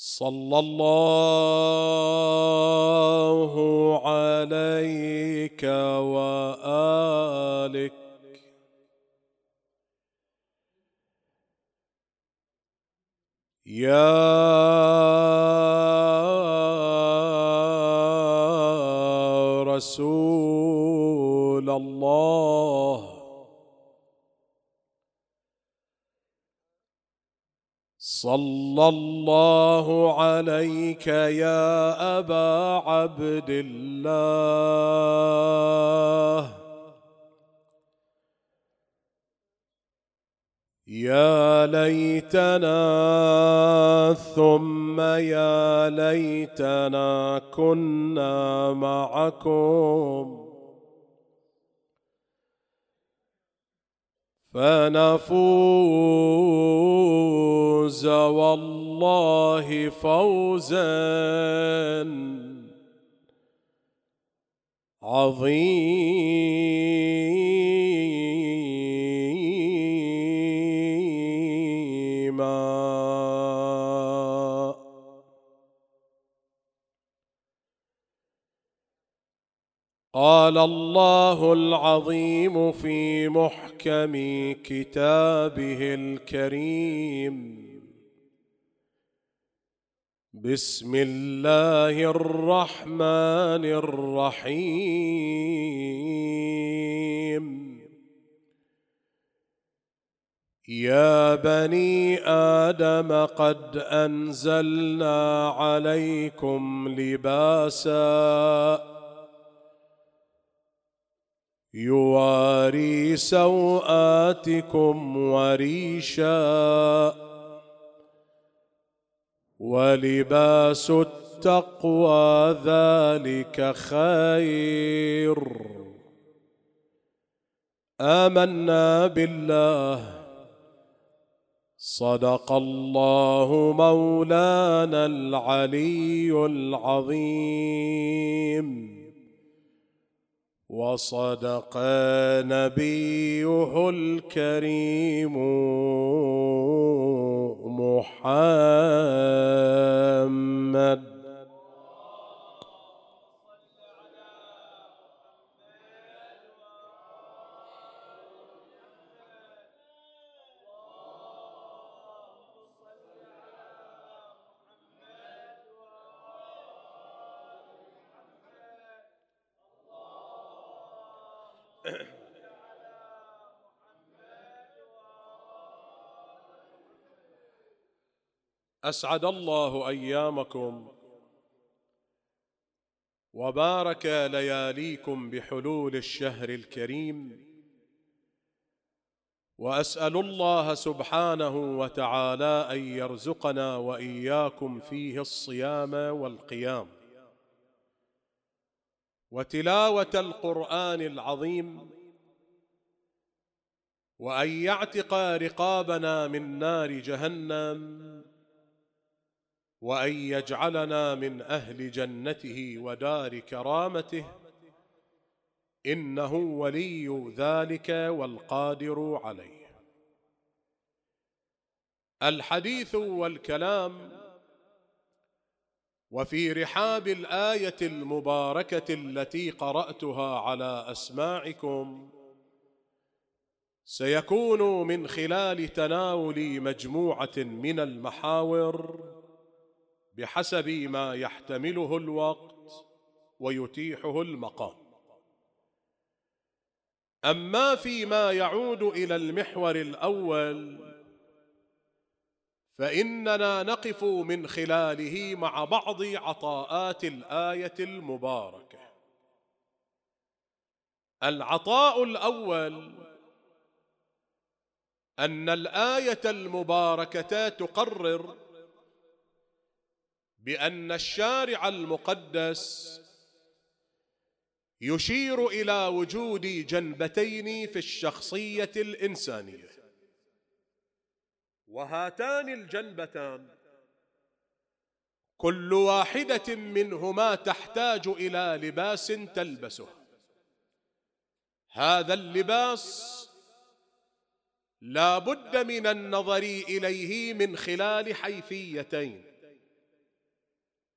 صلى الله عليك وآلك يا رسول الله صلى الله عليك يا ابا عبد الله يا ليتنا ثم يا ليتنا كنا معكم فنفوز والله فوزا. عظيما قال الله العظيم في محكم كتابه الكريم. بسم الله الرحمن الرحيم. يا بني آدم قد أنزلنا عليكم لباسا يواري سوآتكم وريشا. ولباس التقوى ذلك خير. آمنا بالله. صدق الله مولانا العلي العظيم. وصدق نبيه الكريم محمد. أسعد الله أيامكم. وبارك لياليكم بحلول الشهر الكريم. وأسأل الله سبحانه وتعالى أن يرزقنا وإياكم فيه الصيام والقيام. وتلاوة القرآن العظيم. وأن يعتق رقابنا من نار جهنم. وأن يجعلنا من أهل جنته ودار كرامته. إنه ولي ذلك والقادر عليه. الحديث والكلام وفي رحاب الآية المباركة التي قرأتها على أسماعكم سيكون من خلال تناول مجموعة من المحاور بحسب ما يحتمله الوقت ويتيحه المقام. أما فيما يعود إلى المحور الأول فإننا نقف من خلاله مع بعض عطاءات الآية المباركة. العطاء الأول أن الآية المباركة تقرر بأن الشارع المقدس يشير إلى وجود جنبتين في الشخصية الإنسانية. وهاتان الجنبتان. كل واحدة منهما تحتاج إلى لباس تلبسه. هذا اللباس لا بد من النظر إليه من خلال حيثيتين.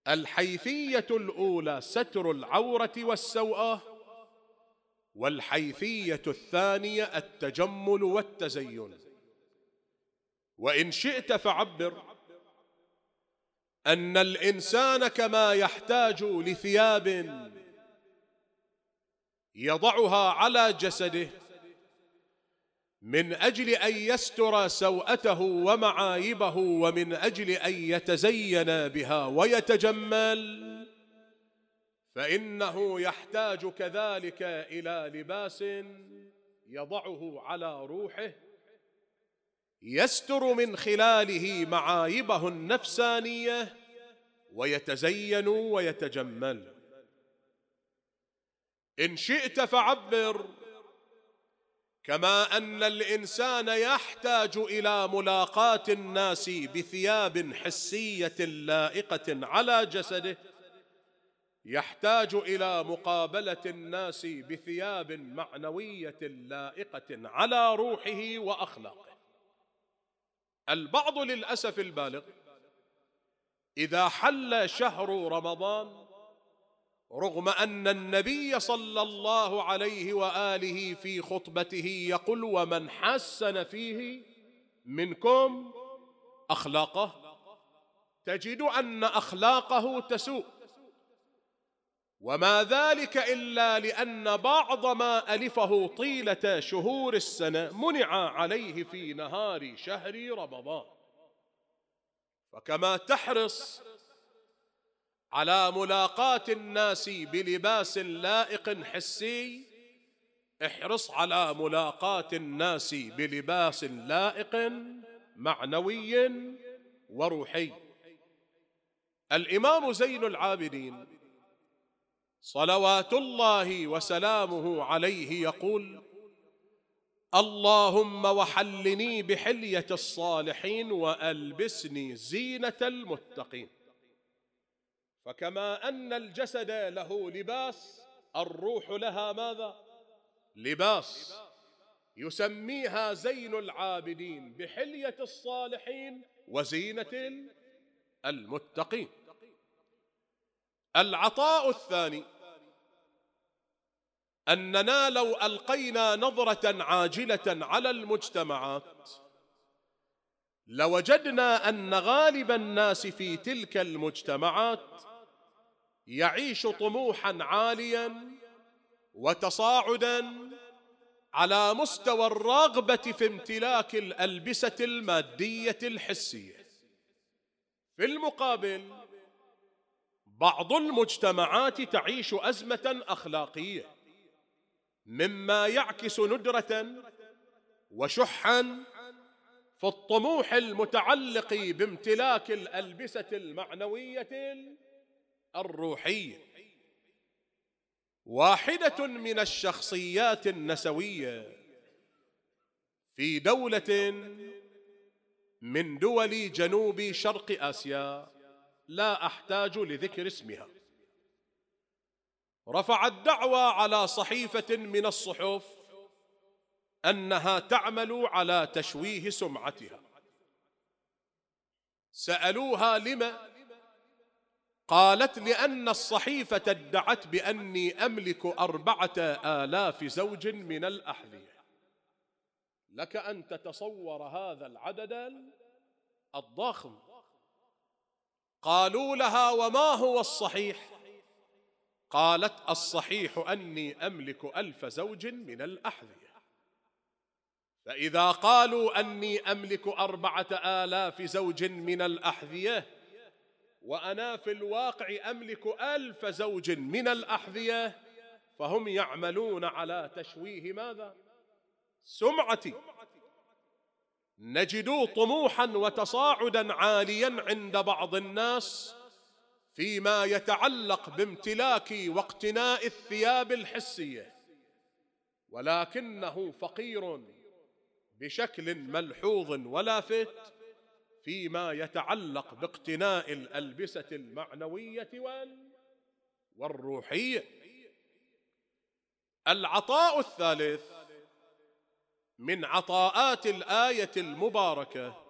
الحيثية الأولى ستر العورة والسوءة والحيثية الثانية التجمل والتزين. وإن شئت فعبر أن الإنسان كما يحتاج لثياب يضعها على جسده من أجل أن يستر سوءته ومعايبه ومن أجل أن يتزين بها ويتجمل فإنه يحتاج كذلك إلى لباس يضعه على روحه يستر من خلاله معايبه النفسانية ويتزين ويتجمل. إن شئت فعبر. كما أن الإنسان يحتاج إلى ملاقاه الناس بثياب حسية لائقة على جسده. يحتاج إلى مقابلة الناس بثياب معنوية لائقة على روحه وأخلاقه. البعض للأسف البالغ إذا حل شهر رمضان رغم أن النبي صلى الله عليه وآله في خطبته يقول ومن حسن فيه منكم أخلاقه تجد أن أخلاقه تسوء. وما ذلك إلا لأن بعض ما ألفه طيلة شهور السنة منع عليه في نهار شهر رمضان. فكما تحرص على ملاقاه الناس بلباس لائق حسي احرص على ملاقاه الناس بلباس لائق معنوي وروحي. الإمام زين العابدين صلوات الله وسلامه عليه يقول اللهم وحلني بحلية الصالحين وألبسني زينة المتقين. فكما أن الجسد له لباس الروح لها ماذا؟ لباس. يسميها زين العابدين بحلية الصالحين وزينة المتقين. العطاء الثاني أننا لو ألقينا نظرة عاجلة على المجتمعات لوجدنا أن غالب الناس في تلك المجتمعات يعيش طموحا عاليا وتصاعدا على مستوى الرغبة في امتلاك الألبسة المادية الحسية. في المقابل بعض المجتمعات تعيش أزمة أخلاقية مما يعكس ندرة وشحا في الطموح المتعلق بامتلاك الألبسة المعنوية الروحيه واحدة من الشخصيات النسوية في دولة من دول جنوب شرق آسيا لا أحتاج لذكر اسمها. رفعت دعوى على صحيفة من الصحف أنها تعمل على تشويه سمعتها. سألوها لم قالت لأن الصحيفة ادعت بأني أملك أربعة آلاف زوج من الأحذية. لك أن تتصور هذا العدد الضخم. قالوا لها وما هو الصحيح؟ قالت الصحيح أني أملك ألف زوج من الأحذية. فإذا قالوا أني أملك أربعة آلاف زوج من الأحذية وأنا في الواقع أملك ألف زوج من الأحذية فهم يعملون على تشويه ماذا؟ سمعتي. نجد طموحا وتصاعدا عاليا عند بعض الناس فيما يتعلق بامتلاك واقتناء الثياب الحسية. ولكنه فقير بشكل ملحوظ ولافت فيما يتعلق باقتناء الألبسة المعنوية والروحية. العطاء الثالث من عطاءات الآية المباركة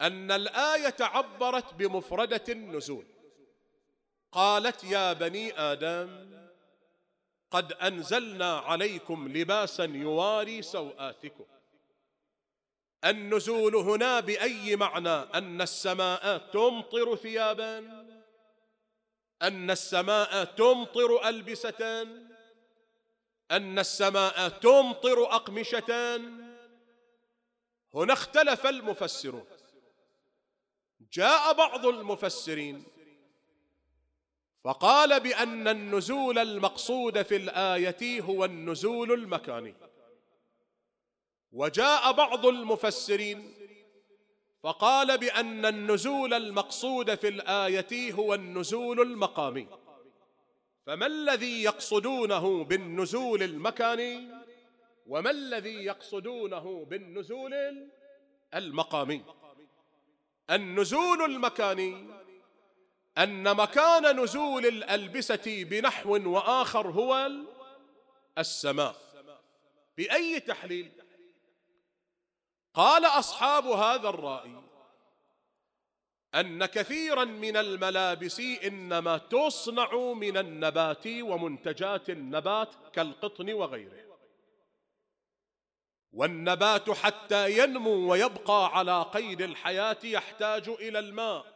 أن الآية عبرت بمفردة النزول. قالت يا بني آدم قد أنزلنا عليكم لباسا يواري سوآتكم. النزول هنا بأي معنى؟ أن السماء تمطر ثيابا. أن السماء تمطر ألبسة. أن السماء تمطر أقمشة. هنا اختلف المفسرون. جاء بعض المفسرين فقال بأن النزول المقصود في الآية هو النزول المكاني. وجاء بعض المفسرين فقال بأن النزول المقصود في الآية هو النزول المقامي. فما الذي يقصدونه بالنزول المكاني؟ وما الذي يقصدونه بالنزول المقامي؟ النزول المكاني أن مكان نزول الألبسة بنحو وآخر هو السماء. بأي تحليل؟ قال أصحاب هذا الرأي أن كثيرا من الملابس إنما تصنع من النبات ومنتجات النبات كالقطن وغيره. والنبات حتى ينمو ويبقى على قيد الحياة يحتاج إلى الماء.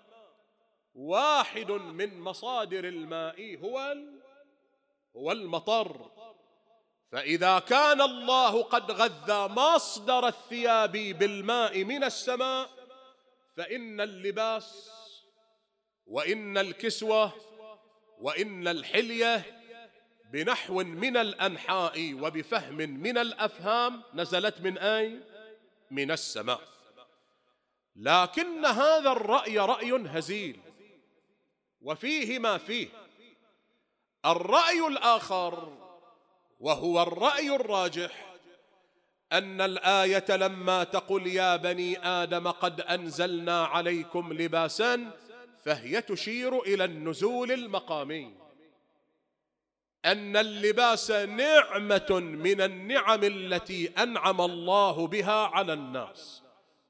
واحد من مصادر الماء هو هو المطر. فإذا كان الله قد غذى مصدر الثياب بالماء من السماء فإن اللباس وإن الكسوة وإن الحلية بنحو من الأنحاء وبفهم من الأفهام نزلت من اي من السماء. لكن هذا الرأي رأي هزيل وفيه ما فيه. الرأي الآخر وهو الرأي الراجح أن الآية لما تقل يا بني آدم قد أنزلنا عليكم لباسا فهي تشير إلى النزول المقامي. أن اللباس نعمة من النعم التي أنعم الله بها على الناس.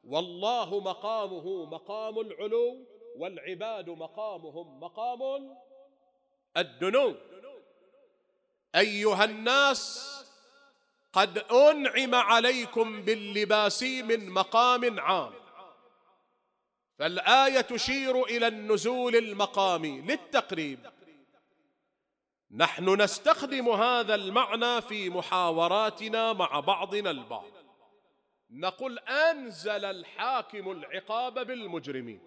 والله مقامه مقام العلو والعباد مقامهم مقام الدنو. أيها الناس قد أنعم عليكم باللباس من مقام عام. فالآية تشير إلى النزول المقامي للتقريب. نحن نستخدم هذا المعنى في محاوراتنا مع بعضنا البعض. نقول أنزل الحاكم العقاب بالمجرمين.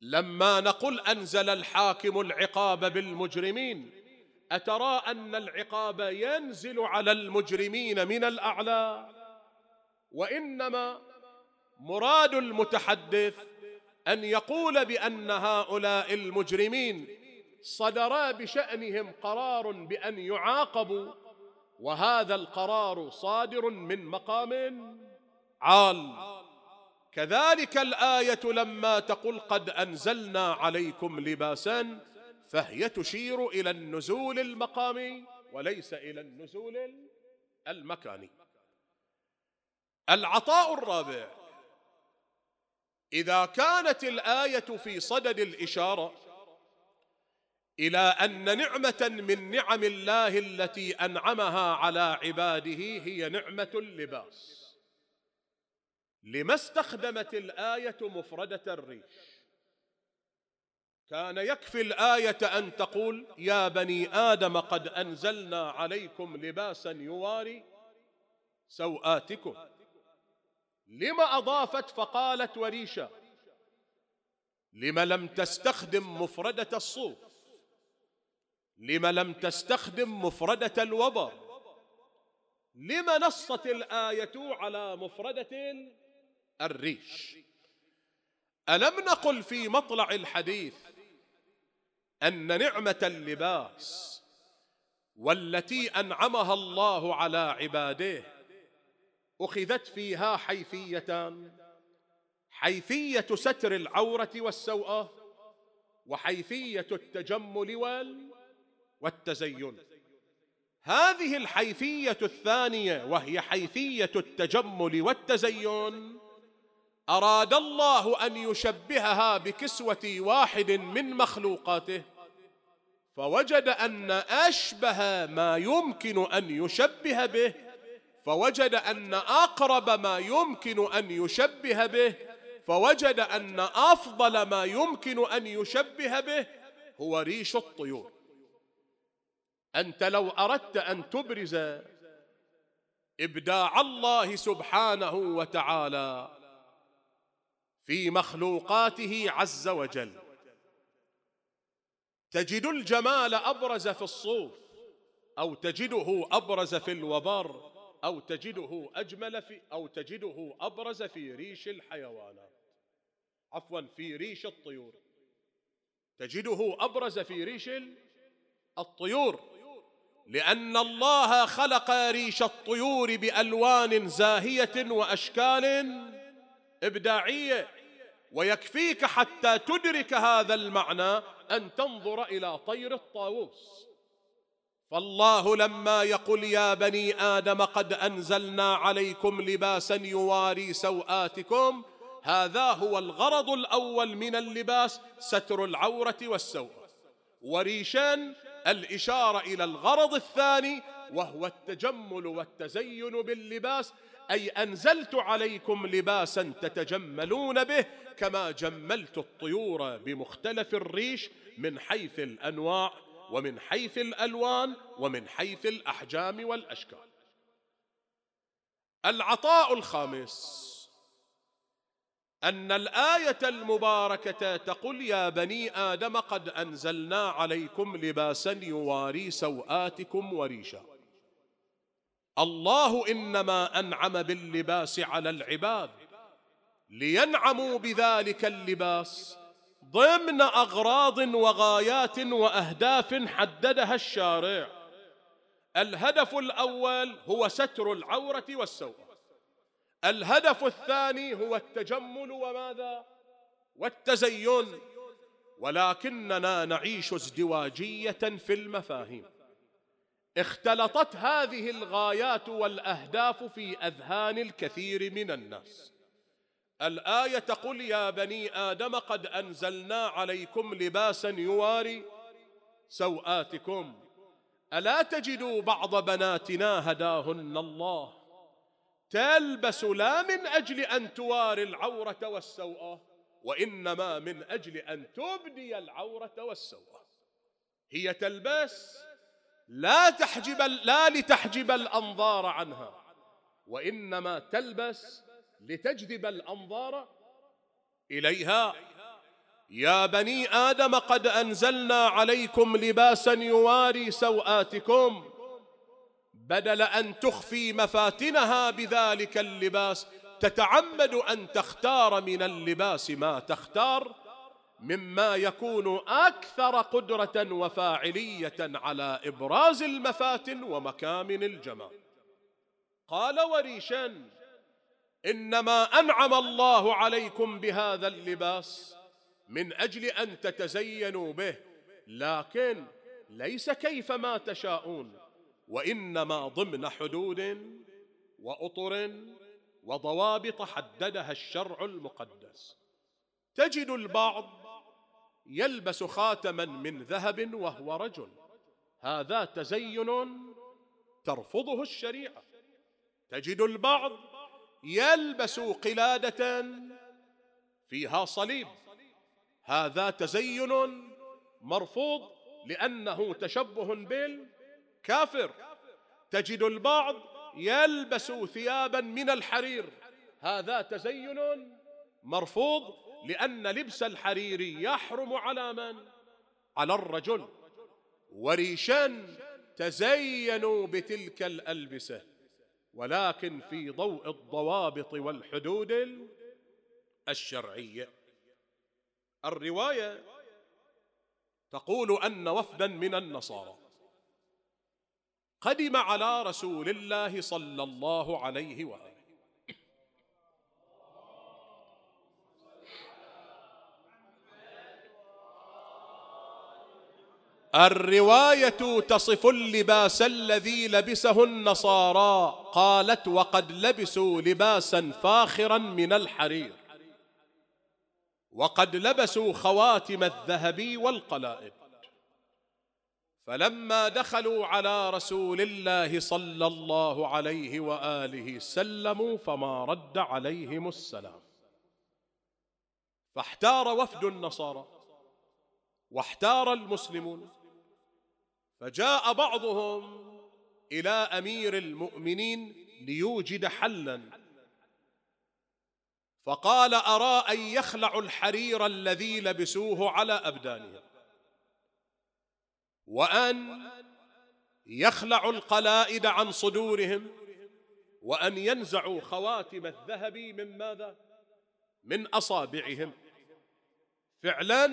لما نقول أنزل الحاكم العقاب بالمجرمين أترى أن العقاب ينزل على المجرمين من الأعلى؟ وإنما مراد المتحدث أن يقول بأن هؤلاء المجرمين صدر بشأنهم قرار بأن يعاقبوا وهذا القرار صادر من مقام عال. كذلك الآية لما تقول قد أنزلنا عليكم لباسا فهي تشير إلى النزول المقامي وليس إلى النزول المكاني. العطاء الرابع إذا كانت الآية في صدد الإشارة إلى أن نعمة من نعم الله التي أنعمها على عباده هي نعمة اللباس. لما استخدمت الآية مفردة الريش؟ كان يكفي الآية أن تقول يا بني آدم قد أنزلنا عليكم لباسا يواري سوآتكم. لما أضافت فقالت وريشا لما لم تستخدم مفردة الصوف لما لم تستخدم مفردة الوبر لما نصت الآية على مفردة الريش. ألم نقل في مطلع الحديث أن نعمة اللباس والتي أنعمها الله على عباده أخذت فيها حيثيتان حيثية ستر العورة والسوءة وحيثية التجمل وال والتزين. هذه الحيثيه الثانية وهي حيثيه التجمل والتزين أراد الله أن يشبهها بكسوة واحد من مخلوقاته فوجد أن أشبه ما يمكن أن يشبه به فوجد أن أقرب ما يمكن أن يشبه به فوجد أن أفضل ما يمكن أن يشبه به هو ريش الطيور. أنت لو أردت أن تبرز إبداع الله سبحانه وتعالى في مخلوقاته عز وجل. تجد الجمال أبرز في الصوف أو تجده أبرز في الوبر أو تجده أجمل في أو تجده أبرز في ريش الحيوانات. عفوا في ريش الطيور. تجده أبرز في ريش الطيور. لأن الله خلق ريش الطيور بألوان زاهية وأشكال إبداعية. ويكفيك حتى تدرك هذا المعنى أن تنظر إلى طير الطاووس. فالله لما يقول يا بني آدم قد أنزلنا عليكم لباسا يواري سوآتكم هذا هو الغرض الأول من اللباس ستر العورة والسوء. وريشان الإشارة إلى الغرض الثاني وهو التجمل والتزين باللباس أي أنزلت عليكم لباسا تتجملون به كما جملت الطيور بمختلف الريش من حيث الأنواع ومن حيث الألوان ومن حيث الأحجام والأشكال. العطاء الخامس أن الآية المباركة تقول يا بني آدم قد أنزلنا عليكم لباسا يواري سوآتكم وريشا الله إنما أنعم باللباس على العباد لينعموا بذلك اللباس ضمن أغراض وغايات وأهداف حددها الشارع. الهدف الأول هو ستر العورة والسوء. الهدف الثاني هو التجمل وماذا؟ والتزين. ولكننا نعيش ازدواجية في المفاهيم. اختلطت هذه الغايات والأهداف في أذهان الكثير من الناس. الآية تقول يا بني آدم قد أنزلنا عليكم لباسا يواري سوآتكم. ألا تجدوا بعض بناتنا هداهن الله؟ تلبس لا من أجل أن تواري العورة والسوءة وإنما من أجل أن تبدي العورة والسوءة. هي تلبس لا تحجب لا لتحجب الأنظار عنها وإنما تلبس لتجذب الأنظار إليها. يا بني آدم قد أنزلنا عليكم لباسا يواري سوآتكم بدل أن تخفي مفاتنها بذلك اللباس تتعمد أن تختار من اللباس ما تختار. مما يكون أكثر قدرة وفاعلية على إبراز المفاتن ومكامن الجمال قال وريشان إنما أنعم الله عليكم بهذا اللباس من أجل أن تتزينوا به لكن ليس كيفما تشاءون وإنما ضمن حدود وأطر وضوابط حددها الشرع المقدس. تجد البعض يلبس خاتما من ذهب وهو رجل. هذا تزين ترفضه الشريعة. تجد البعض يلبس قلادة فيها صليب. هذا تزين مرفوض لأنه تشبه بال كافر تجد البعض يلبس ثيابا من الحرير. هذا تزين مرفوض لأن لبس الحرير يحرم على من؟ على الرجل. وريشان تزينوا بتلك الألبسة ولكن في ضوء الضوابط والحدود الشرعية. الرواية تقول أن وفدا من النصارى. قدم على رسول الله صلى الله عليه وآله. الرواية تصف اللباس الذي لبسه النصارى قالت وقد لبسوا لباسا فاخرا من الحرير وقد لبسوا خواتم الذهب والقلائد فلما دخلوا على رسول الله صلى الله عليه وآله سلموا فما رد عليهم السلام. فاحتار وفد النصارى واحتار المسلمون. فجاء بعضهم إلى أمير المؤمنين ليوجد حلا. فقال أرى أن يخلعوا الحرير الذي لبسوه على أبدانهم. وأن يخلعوا القلائد عن صدورهم. وأن ينزعوا خواتم الذهب من ماذا؟ من أصابعهم. فعلا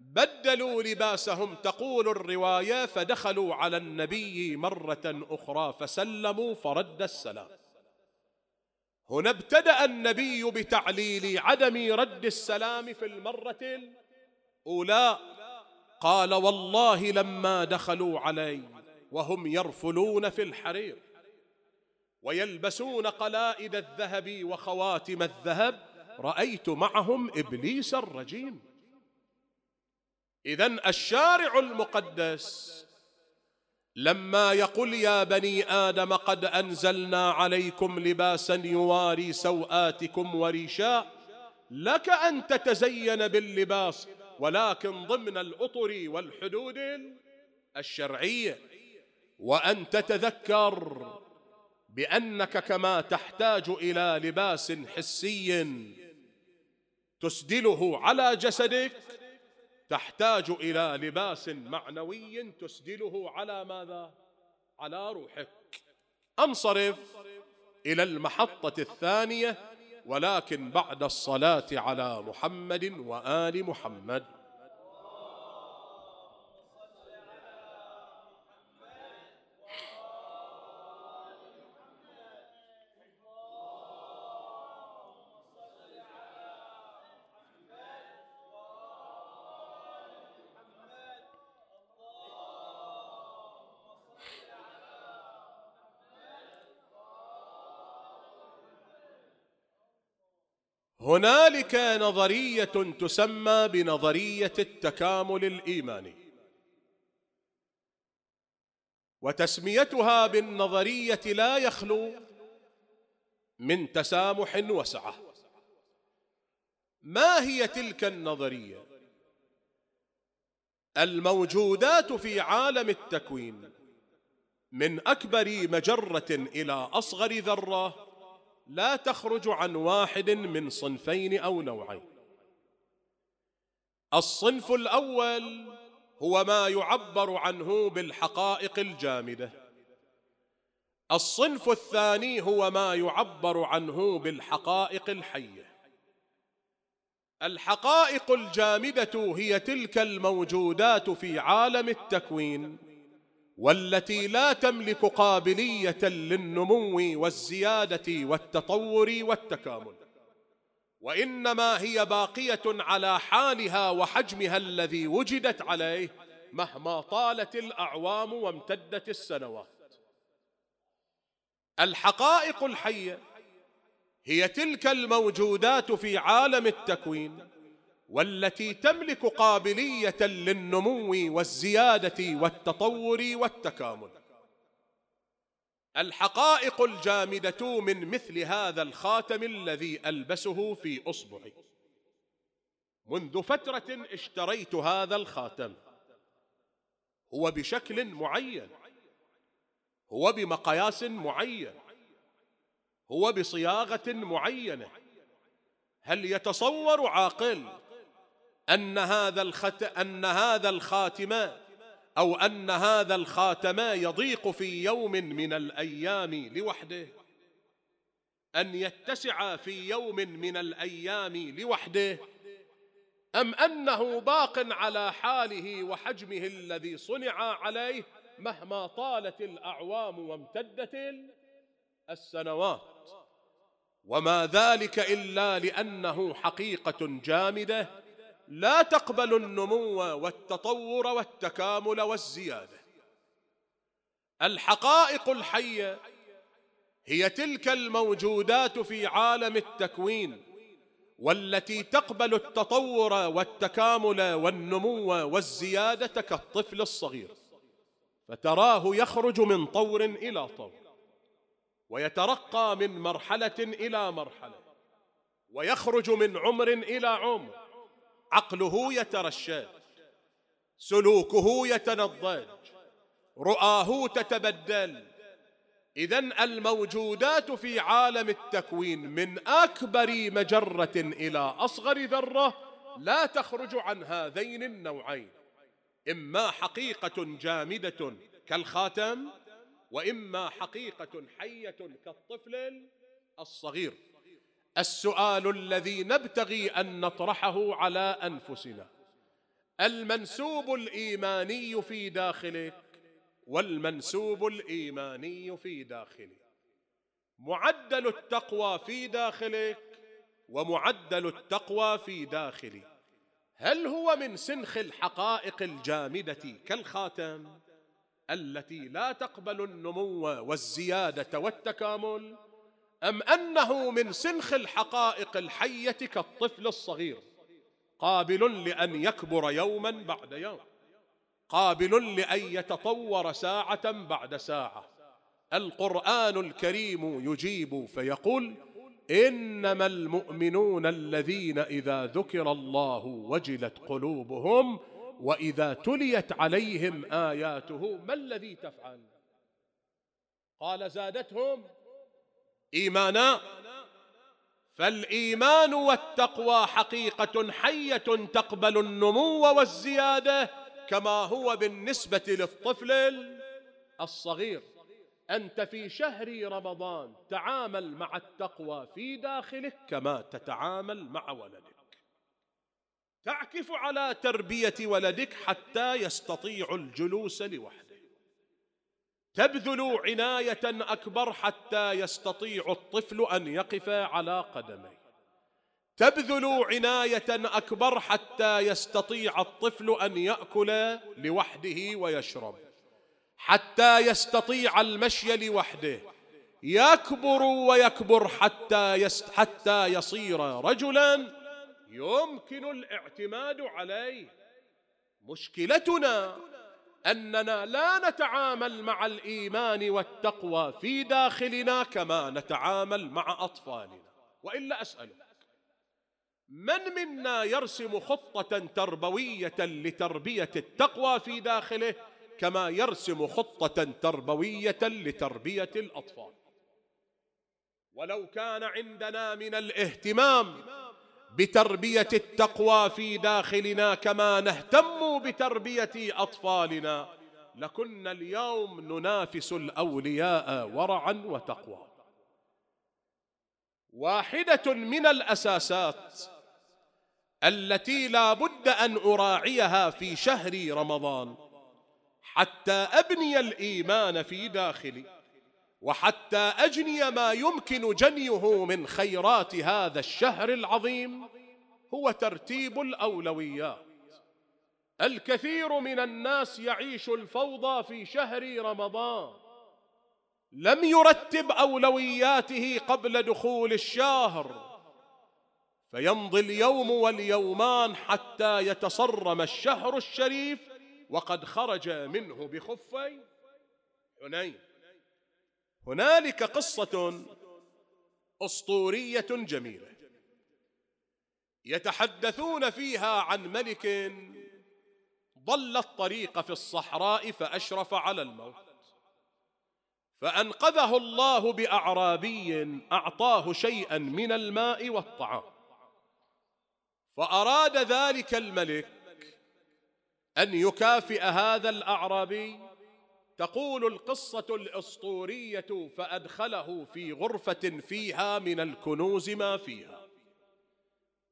بدلوا لباسهم تقول الرواية فدخلوا على النبي مرة أخرى فسلموا فرد السلام. هنا ابتدأ النبي بتعليل عدم رد السلام في المرة الأولى. قال والله لما دخلوا علي وهم يرفلون في الحرير ويلبسون قلائد الذهب وخواتم الذهب رأيت معهم إبليس الرجيم. اذا الشارع المقدس لما يقول يا بني آدم قد أنزلنا عليكم لباسا يواري سوآتكم وريشا لك أن تتزين باللباس ولكن ضمن الأطر والحدود الشرعية. وأن تتذكر بأنك كما تحتاج إلى لباس حسي تسدله على جسدك تحتاج إلى لباس معنوي تسدله على ماذا؟ على روحك. انصرف إلى المحطة الثانية ولكن بعد الصلاة على محمد وآل محمد. هنالك نظرية تسمى بنظرية التكامل الإيماني. وتسميتها بالنظرية لا يخلو من تسامح وسعة. ما هي تلك النظرية؟ الموجودات في عالم التكوين من أكبر مجرة إلى أصغر ذرة لا تخرج عن واحد من صنفين أو نوعين. الصنف الأول هو ما يعبر عنه بالحقائق الجامدة. الصنف الثاني هو ما يعبر عنه بالحقائق الحية. الحقائق الجامدة هي تلك الموجودات في عالم التكوين. والتي لا تملك قابلية للنمو والزيادة والتطور والتكامل. وإنما هي باقية على حالها وحجمها الذي وجدت عليه مهما طالت الأعوام وامتدت السنوات. الحقائق الحية هي تلك الموجودات في عالم التكوين والتي تملك قابلية للنمو والزيادة والتطور والتكامل. الحقائق الجامدة من مثل هذا الخاتم الذي ألبسه في أصبعي. منذ فترة اشتريت هذا الخاتم. هو بشكل معين. هو بمقياس معين. هو بصياغة معينة. هل يتصور عاقل أن هذا الخت أن هذا الخاتم أو أن هذا الخاتم يضيق في يوم من الأيام لوحده. أن يتسع في يوم من الأيام لوحده. أم أنه باق على حاله وحجمه الذي صنع عليه مهما طالت الأعوام وامتدت السنوات. وما ذلك إلا لأنه حقيقة جامدة لا تقبل النمو والتطور والتكامل والزيادة. الحقائق الحية هي تلك الموجودات في عالم التكوين والتي تقبل التطور والتكامل والنمو والزيادة كالطفل الصغير. فتراه يخرج من طور إلى طور ويترقى من مرحلة إلى مرحلة ويخرج من عمر إلى عمر عقله يترشد سلوكه يتنضج رؤاه تتبدل. اذا الموجودات في عالم التكوين من أكبر مجرة إلى أصغر ذرة لا تخرج عن هذين النوعين. إما حقيقة جامدة كالخاتم وإما حقيقة حية كالطفل الصغير. السؤال الذي نبتغي أن نطرحه على أنفسنا. المنسوب الإيماني في داخلك والمنسوب الإيماني في داخلك معدل التقوى في داخلك ومعدل التقوى في داخلي. هل هو من سنخ الحقائق الجامدة كالخاتم التي لا تقبل النمو والزيادة والتكامل؟ أم أنه من سنخ الحقائق الحية كالطفل الصغير؟ قابل لأن يكبر يوما بعد يوم. قابل لأن يتطور ساعة بعد ساعة. القرآن الكريم يجيب فيقول إنما المؤمنون الذين إذا ذكر الله وجلت قلوبهم وإذا تليت عليهم آياته ما الذي تفعل؟ قال زادتهم إيمانا؟ فالإيمان والتقوى حقيقة حية تقبل النمو والزيادة كما هو بالنسبة للطفل الصغير. أنت في شهر رمضان تعامل مع التقوى في داخلك كما تتعامل مع ولدك. تعكف على تربية ولدك حتى يستطيع الجلوس لوحده. تبذل عناية أكبر حتى يستطيع الطفل أن يقف على قدميه. تبذل عناية أكبر حتى يستطيع الطفل أن يأكل لوحده ويشرب. حتى يستطيع المشي لوحده. يكبر ويكبر حتى يست حتى يصير رجلا يمكن الاعتماد عليه. مشكلتنا أننا لا نتعامل مع الإيمان والتقوى في داخلنا كما نتعامل مع أطفالنا. وإلا أسألك من منا يرسم خطة تربوية لتربية التقوى في داخله كما يرسم خطة تربوية لتربية الأطفال؟ ولو كان عندنا من الاهتمام بتربية التقوى في داخلنا كما نهتم بتربية أطفالنا. لكنا اليوم ننافس الأولياء ورعا وتقوى. واحدة من الأساسات التي لا بد أن أراعيها في شهر رمضان. حتى أبني الإيمان في داخلي. وحتى أجني ما يمكن جنيه من خيرات هذا الشهر العظيم هو ترتيب الأولويات. الكثير من الناس يعيش الفوضى في شهر رمضان. لم يرتب أولوياته قبل دخول الشهر. فيمضي اليوم واليومان حتى يتصرم الشهر الشريف وقد خرج منه بخفي حنين. هنالك قصة أسطورية جميلة يتحدثون فيها عن ملك ضل الطريق في الصحراء فأشرف على الموت. فأنقذه الله بأعرابي أعطاه شيئا من الماء والطعام. فأراد ذلك الملك أن يكافئ هذا الأعرابي تقول القصة الأسطورية فأدخله في غرفة فيها من الكنوز ما فيها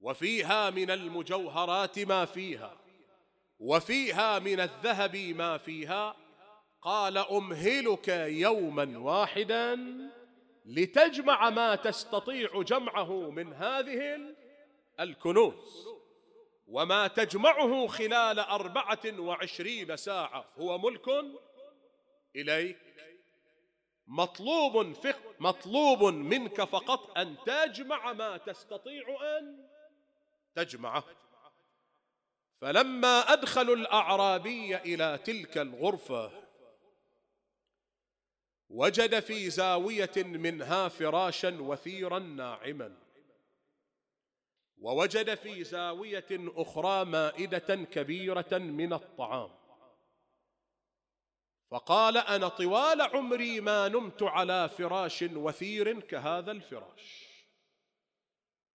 وفيها من المجوهرات ما فيها وفيها من الذهب ما فيها. قال أمهلك يوما واحدا لتجمع ما تستطيع جمعه من هذه الكنوز وما تجمعه خلال أربعة وعشرين ساعة. هو ملك إليك. مطلوب فق مطلوب منك فقط أن تجمع ما تستطيع أن تجمعه. فلما أدخلوا الأعرابي إلى تلك الغرفة وجد في زاوية منها فراشا وثيرا ناعما. ووجد في زاوية أخرى مائدة كبيرة من الطعام. فقال أنا طوال عمري ما نمت على فراش وثير كهذا الفراش.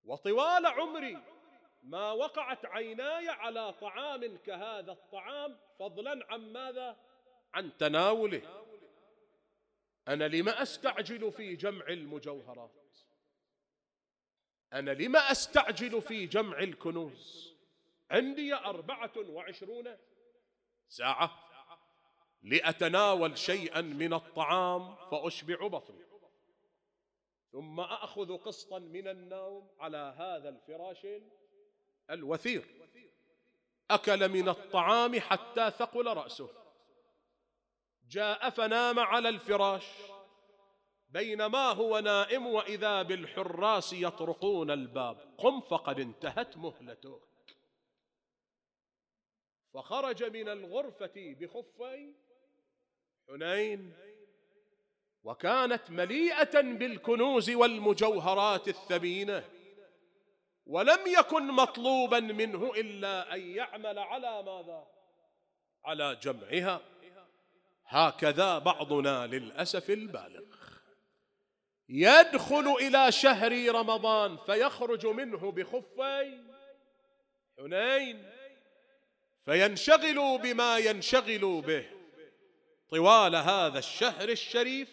وطوال عمري ما وقعت عيناي على طعام كهذا الطعام فضلا عن ماذا؟ عن تناوله. أنا لما أستعجل في جمع المجوهرات؟ أنا لما أستعجل في جمع الكنوز؟ عندي أربعة وعشرون ساعة. لأتناول شيئا من الطعام فأشبع بطني. ثم أخذ قسطا من النوم على هذا الفراش الوثير. أكل من الطعام حتى ثقل رأسه. جاء فنام على الفراش بينما هو نائم وإذا بالحراس يطرقون الباب. قم فقد انتهت مهلتك فخرج من الغرفة بخفي حنين وكانت مليئة بالكنوز والمجوهرات الثمينة ولم يكن مطلوبا منه إلا أن يعمل على ماذا؟ على جمعها. هكذا بعضنا للأسف البالغ. يدخل إلى شهر رمضان فيخرج منه بخفي حنين فينشغل بما ينشغل به. طوال هذا الشهر الشريف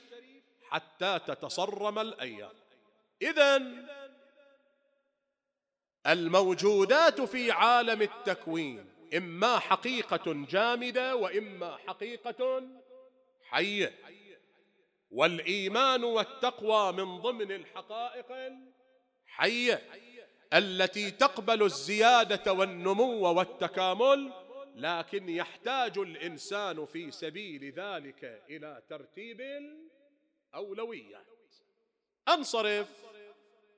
حتى تتصرم الأيام. إذا الموجودات في عالم التكوين إما حقيقة جامدة وإما حقيقة حية. والإيمان والتقوى من ضمن الحقائق الحية التي تقبل الزيادة والنمو والتكامل لكن يحتاج الإنسان في سبيل ذلك إلى ترتيب الأولويات. أنصرف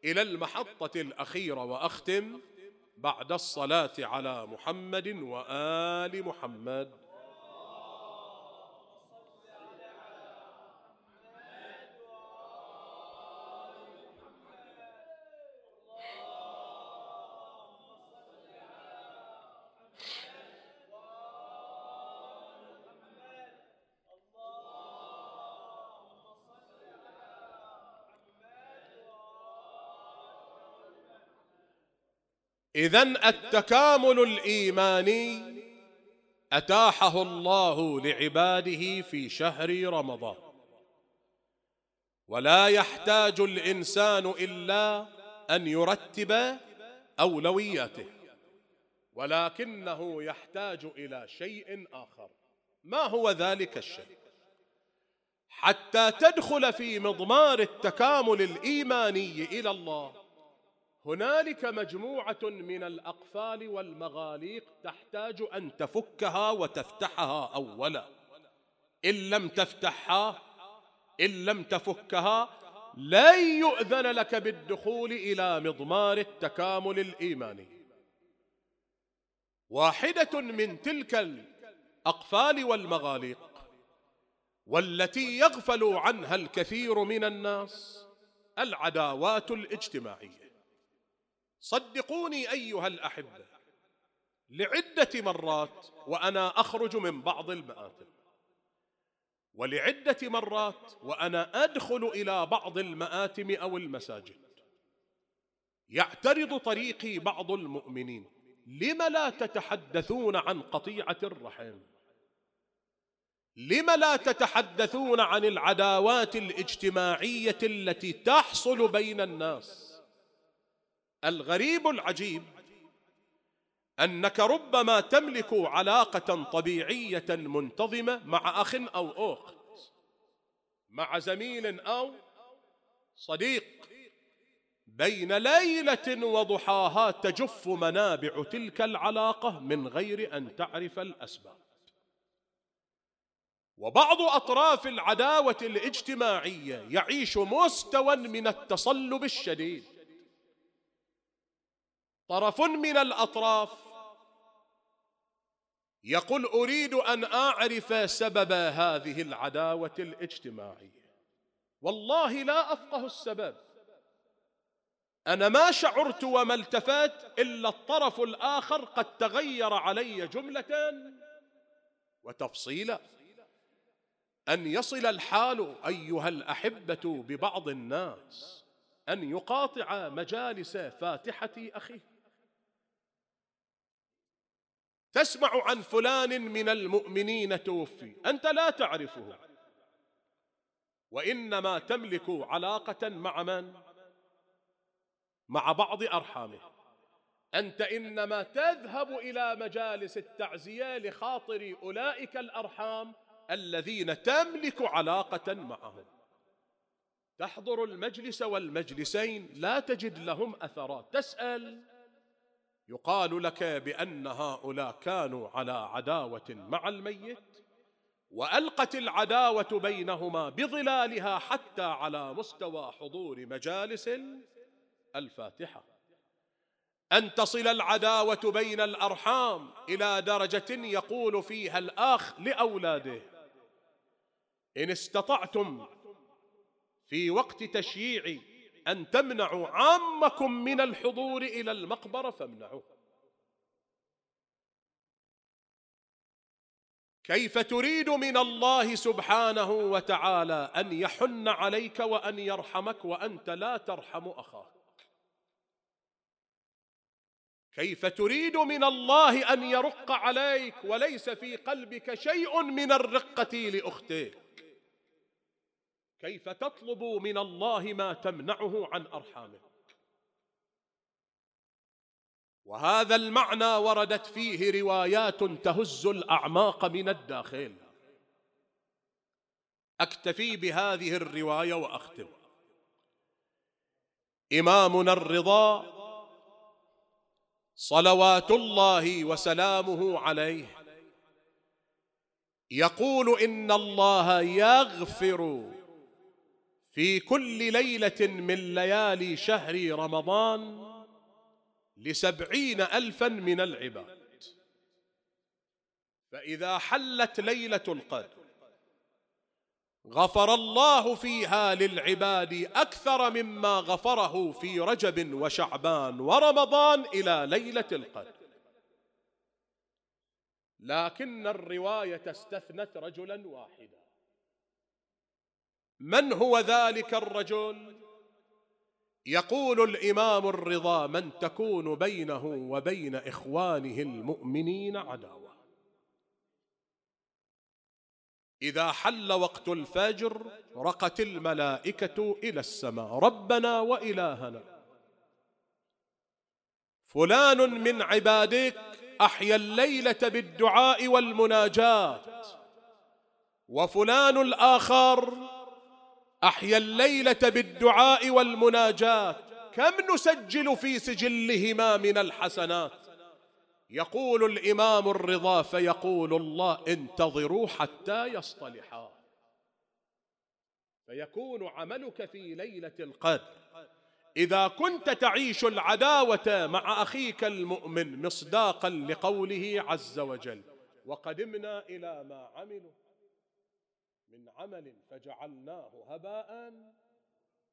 إلى المحطة الأخيرة وأختم بعد الصلاة على محمد وآل محمد. إذا التكامل الإيماني أتاحه الله لعباده في شهر رمضان. ولا يحتاج الإنسان إلا أن يرتب أولوياته ولكنه يحتاج إلى شيء آخر. ما هو ذلك الشيء؟ حتى تدخل في مضمار التكامل الإيماني إلى الله هنالك مجموعة من الأقفال والمغاليق تحتاج أن تفكها وتفتحها أولا. إن لم تفتحها إن لم تفكها لن يؤذن لك بالدخول إلى مضمار التكامل الإيماني. واحدة من تلك الأقفال والمغاليق والتي يغفل عنها الكثير من الناس العداوات الاجتماعية. صدقوني أيها الأحبة لعدة مرات وأنا أخرج من بعض المآتم ولعدة مرات وأنا أدخل إلى بعض المآتم أو المساجد. يعترض طريقي بعض المؤمنين لم لا تتحدثون عن قطيعة الرحم؟ لم لا تتحدثون عن العداوات الاجتماعية التي تحصل بين الناس؟ الغريب العجيب أنك ربما تملك علاقة طبيعية منتظمة مع أخ أو أخت مع زميل أو صديق. بين ليلة وضحاها تجف منابع تلك العلاقة من غير أن تعرف الأسباب. وبعض أطراف العداوة الاجتماعية يعيش مستوى من التصلب الشديد. طرف من الأطراف. يقول أريد أن أعرف سبب هذه العداوة الاجتماعية. والله لا أفقه السبب. أنا ما شعرت وما التفت إلا الطرف الآخر قد تغير علي جمله وتفصيلا أن يصل الحال أيها الأحبة ببعض الناس أن يقاطع مجالس فاتحة أخيه. تسمع عن فلان من المؤمنين توفي. أنت لا تعرفه. وإنما تملك علاقة مع من؟ مع بعض أرحامه. أنت إنما تذهب إلى مجالس التعزية لخاطر أولئك الأرحام الذين تملك علاقة معهم. تحضر المجلس والمجلسين لا تجد لهم أثرات. تسأل يقال لك بأن هؤلاء كانوا على عداوة مع الميت وألقت العداوة بينهما بظلالها حتى على مستوى حضور مجالس الفاتحة. أن تصل العداوة بين الأرحام إلى درجة يقول فيها الآخ لأولاده إن استطعتم في وقت تشييع أن تمنعوا عامكم من الحضور إلى المقبرة فامنعوه. كيف تريد من الله سبحانه وتعالى أن يحن عليك وأن يرحمك وأنت لا ترحم أخاك؟ كيف تريد من الله أن يرق عليك وليس في قلبك شيء من الرقة لاختك كيف تطلب من الله ما تمنعه عن ارحامك وهذا المعنى وردت فيه روايات تهز الأعماق من الداخل. أكتفي بهذه الرواية وأختم. إمامنا الرضا صلوات الله وسلامه عليه يقول إن الله يغفر في كل ليلة من ليالي شهر رمضان لسبعين الفا من العباد. فإذا حلت ليلة القدر غفر الله فيها للعباد أكثر مما غفره في رجب وشعبان ورمضان إلى ليلة القدر. لكن الرواية استثنت رجلا واحدا. من هو ذلك الرجل؟ يقول الإمام الرضا من تكون بينه وبين إخوانه المؤمنين عداوة. إذا حل وقت الفجر رقت الملائكة إلى السماء ربنا وإلهنا. فلان من عبادك أحيا الليلة بالدعاء والمناجات وفلان الآخر أحيا الليلة بالدعاء والمناجات كم نسجل في سجلهما من الحسنات؟ يقول الإمام الرضا فيقول الله انتظروا حتى يصطلحا. فيكون عملك في ليلة القدر. إذا كنت تعيش العداوة مع أخيك المؤمن مصداقا لقوله عز وجل. وقدمنا إلى ما عملوا. من عمل فجعلناه هباء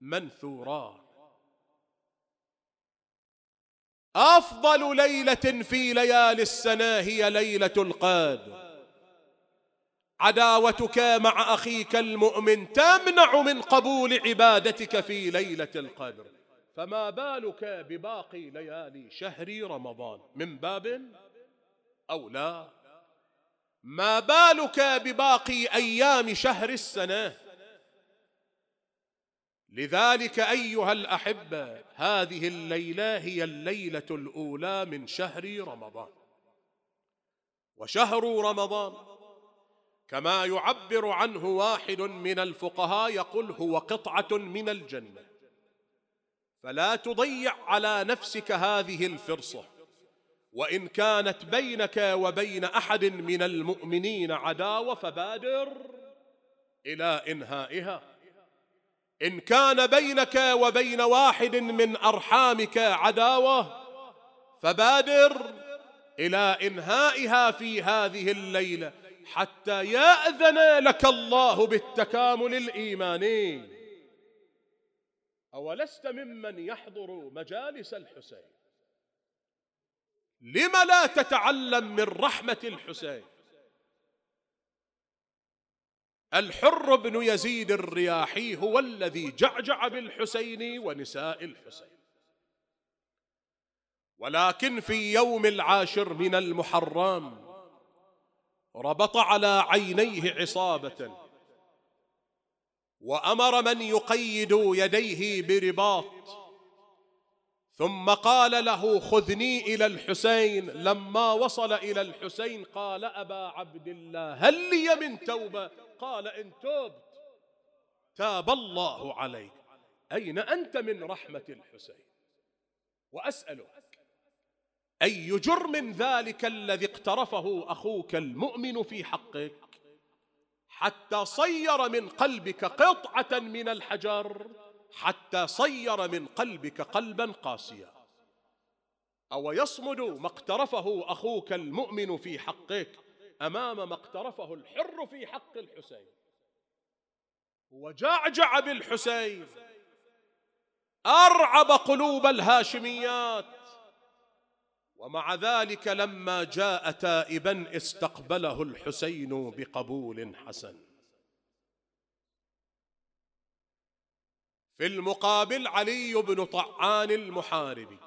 منثورا. أفضل ليلة في ليالي السنة هي ليلة القدر. عداوتك مع أخيك المؤمن تمنع من قبول عبادتك في ليلة القدر. فما بالك بباقي ليالي شهر رمضان؟ من باب أو لا؟ ما بالك بباقي أيام شهر السنة؟ لذلك أيها الأحبة هذه الليلة هي الليلة الأولى من شهر رمضان. وشهر رمضان كما يعبر عنه واحد من الفقهاء يقول هو قطعة من الجنة. فلا تضيع على نفسك هذه الفرصة. وإن كانت بينك وبين أحد من المؤمنين عداوة فبادر إلى إنهائها. إن كان بينك وبين واحد من أرحامك عداوة فبادر إلى إنهائها في هذه الليلة حتى يأذن لك الله بالتكامل الإيماني. أولست ممن يحضر مجالس الحسين؟ لم لا تتعلم من رحمة الحسين؟ الحر بن يزيد الرياحي هو الذي جعجع بالحسين ونساء الحسين. ولكن في يوم العاشر من المحرم ربط على عينيه عصابة وأمر من يقيد يديه برباط ثم قال له خذني إلى الحسين. لما وصل إلى الحسين قال أبا عبد الله هل لي من توبة؟ قال إن تبت تاب الله عليك. أين أنت من رحمة الحسين؟ وأسألك أي جرم ذلك الذي اقترفه أخوك المؤمن في حقك حتى صير من قلبك قطعة من الحجر؟ حتى صير من قلبك قلبا قاسيا. أو يصمد ما اقترفه أخوك المؤمن في حقك أمام ما اقترفه الحر في حق الحسين. وجعجع بالحسين. أرعب قلوب الهاشميات. ومع ذلك لما جاء تائبا استقبله الحسين بقبول حسن. في المقابل علي بن طعان المحاربي.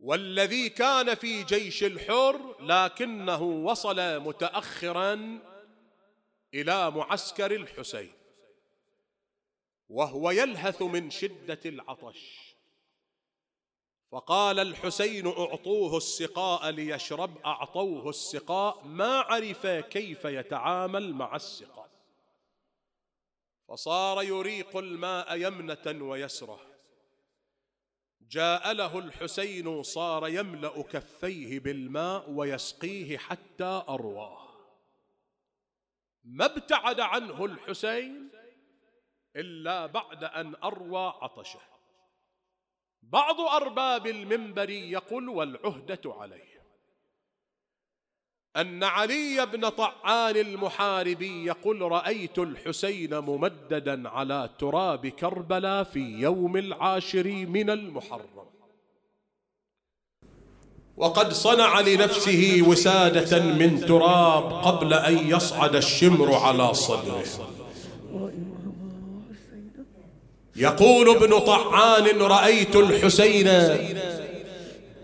والذي كان في جيش الحر لكنه وصل متاخرا إلى معسكر الحسين وهو يلهث من شدة العطش. فقال الحسين أعطوه السقاء ليشرب أعطوه السقاء ما عرف كيف يتعامل مع السقاء. فصار يريق الماء يمنة ويسره. جاء له الحسين صار يملأ كفيه بالماء ويسقيه حتى أرواه. ما ابتعد عنه الحسين إلا بعد أن أروى عطشه. بعض أرباب المنبر يقول والعهدة عليه. أن علي بن طعان المحاربي يقول رأيت الحسين ممددا على تراب كربلاء في يوم العاشر من المحرم. وقد صنع لنفسه وسادة من تراب قبل أن يصعد الشمر على صدره. يقول ابن طعان رأيت الحسين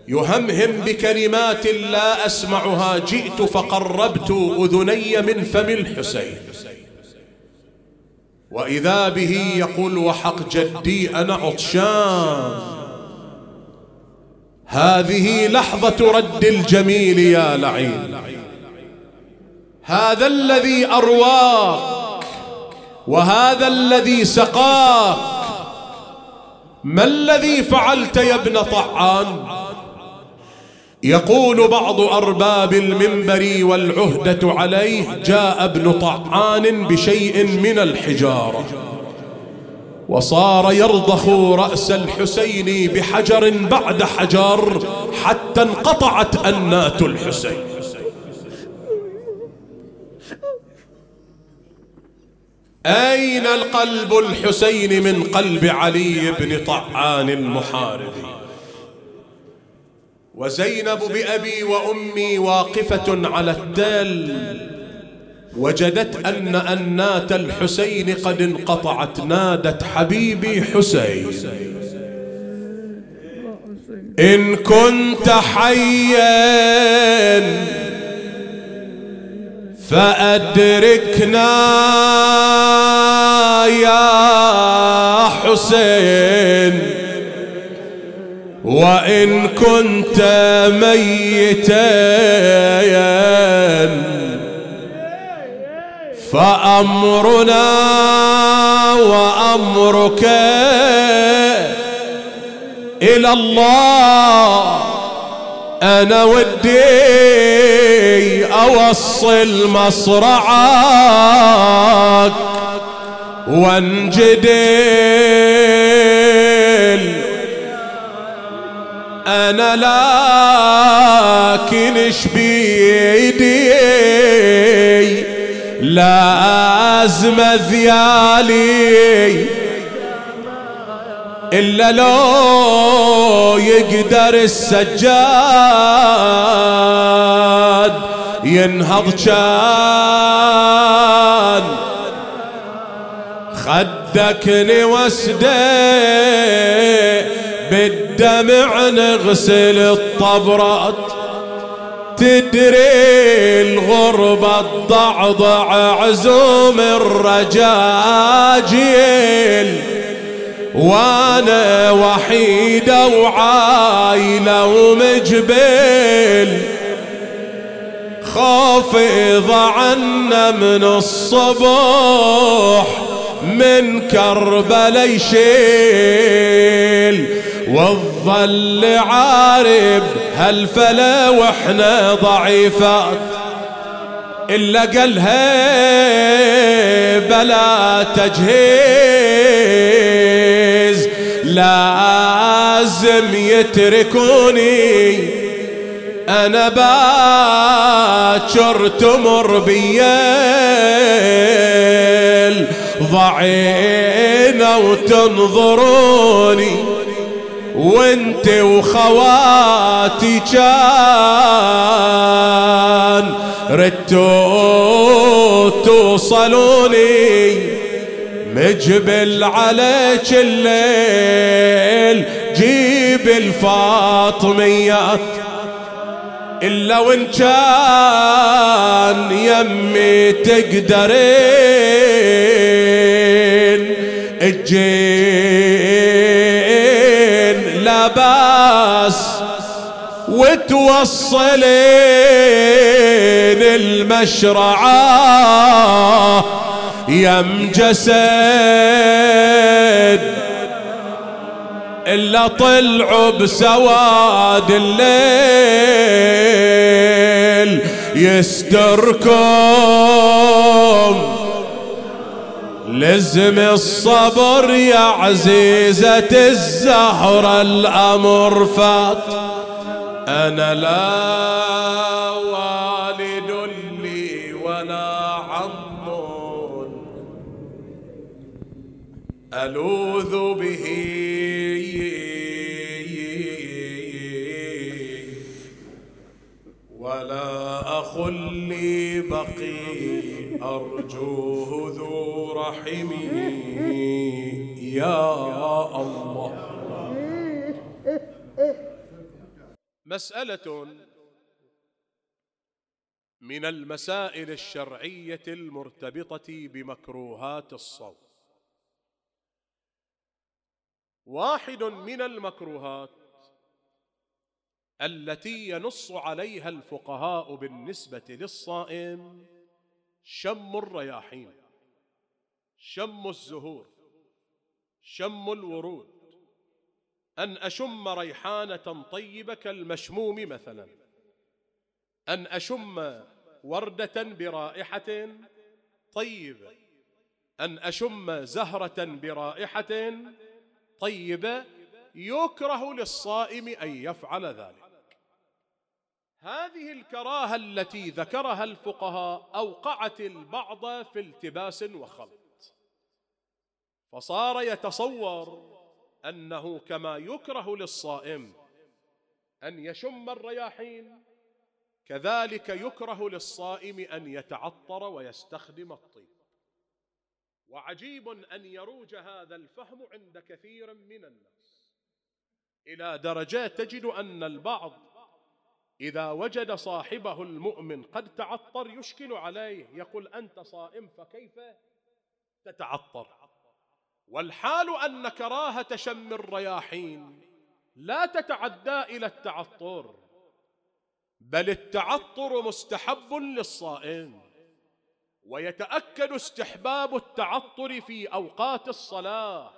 يهمهم بكلمات لا أسمعها جئت فقربت أذني من فم الحسين. وإذا به يقول وحق جدي أنا عطشان. هذه لحظة رد الجميل يا لعين. هذا الذي أرواك وهذا الذي سقاك. ما الذي فعلت يا ابن طعان؟ يقول بعض أرباب المنبر والعهدة عليه جاء ابن طعان بشيء من الحجارة. وصار يرضخ رأس الحسين بحجر بعد حجر حتى انقطعت أنات الحسين. أين القلب الحسين من قلب علي بن طعان المحاربي؟ وزينب بأبي وأمي واقفة على التل وجدت أن أنات الحسين قد انقطعت نادت حبيبي حسين. إن كنت حيا فأدركنا يا حسين. وإن كنت ميتا فأمرنا وأمرك إلى الله. أنا ودي أوصل مصرعك وانجدل أنا لكن إيش بيدي؟ لازم ذيالي إلا لو يقدر السجاد ينهض كان خدك نوسده بالدمع نغسل الطبرات تدري الغربة الضعضع عزوم الرجاجيل وأنا وحيدة وعايلة ومجبل. خوف عنا من الصبح من كربلا يشيل والظل عارب هالفلا وإحنا ضعيفات إلا قالها بلا تجهيز. لازم يتركوني أنا باكر تمر بيال ضعينا وتنظروني وأنت وخواتي كان ردتوا توصلوني. مجبل عليك الليل جيب الفاطميات إلا وإن كان يمي تقدرين. الجين لباس وتوصلين المشرعة. يم جسد إلا طلعوا بسواد الليل يستركم. لزم الصبر يا عزيزة الزهرة الأمر فات. أنا لا والد لي ولا عم. ألوذ به أخ لي بقي أرجوه ذو رحمي يا الله. مسألة من المسائل الشرعية المرتبطة بمكروهات الصوم. واحد من المكروهات التي ينص عليها الفقهاء بالنسبة للصائم شم الرياحين شم الزهور شم الورود. أن أشم ريحانة طيبة كالمشموم مثلا. أن أشم وردة برائحة طيبة. أن أشم زهرة برائحة طيبة يكره للصائم أن يفعل ذلك. هذه الكراهة التي ذكرها الفقهاء أوقعت البعض في التباس وخلط. فصار يتصور أنه كما يكره للصائم أن يشم الرياحين كذلك يكره للصائم أن يتعطر ويستخدم الطيب. وعجيب أن يروج هذا الفهم عند كثير من الناس. إلى درجات تجد أن البعض إذا وجد صاحبه المؤمن قد تعطر يشكل عليه يقول أنت صائم فكيف تتعطر؟ والحال أن كراهة شم الرياحين لا تتعدى إلى التعطر بل التعطر مستحب للصائم ويتأكد استحباب التعطر في أوقات الصلاة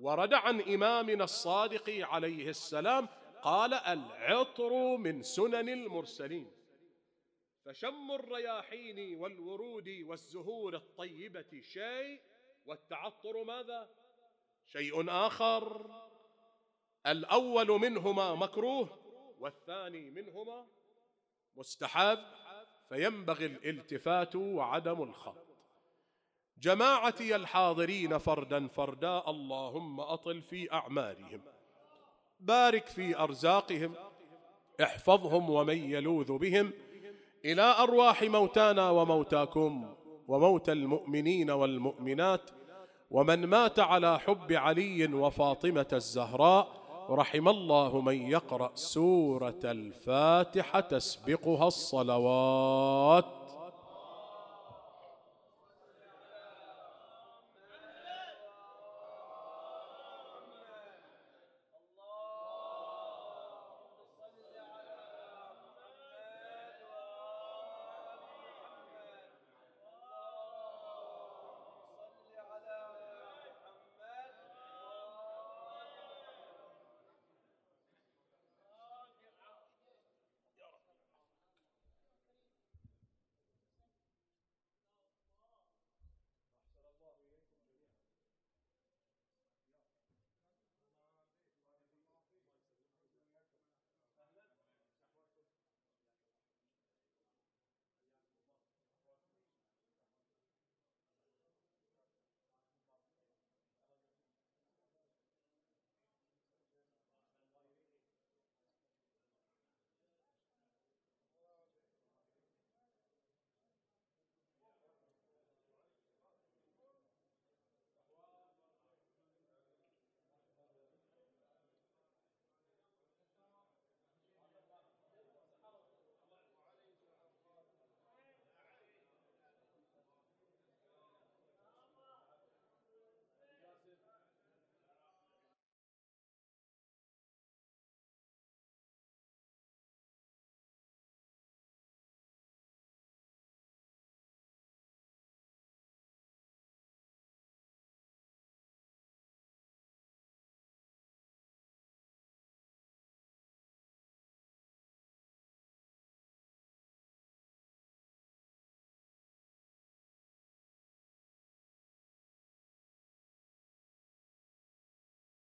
ورد عن إمامنا الصادق عليه السلام قال العطر من سنن المرسلين فشم الرياحين والورود والزهور الطيبة شيء والتعطر ماذا؟ شيء آخر الأول منهما مكروه والثاني منهما مستحب فينبغي الالتفات وعدم الخط جماعتي الحاضرين فردا فردا اللهم أطل في أعمارهم بارك في أرزاقهم احفظهم ومن يلوذ بهم. إلى أرواح موتانا وموتاكم وموتى المؤمنين والمؤمنات. ومن مات على حب علي وفاطمة الزهراء رحم الله من يقرأ سورة الفاتحة تسبقها الصلوات.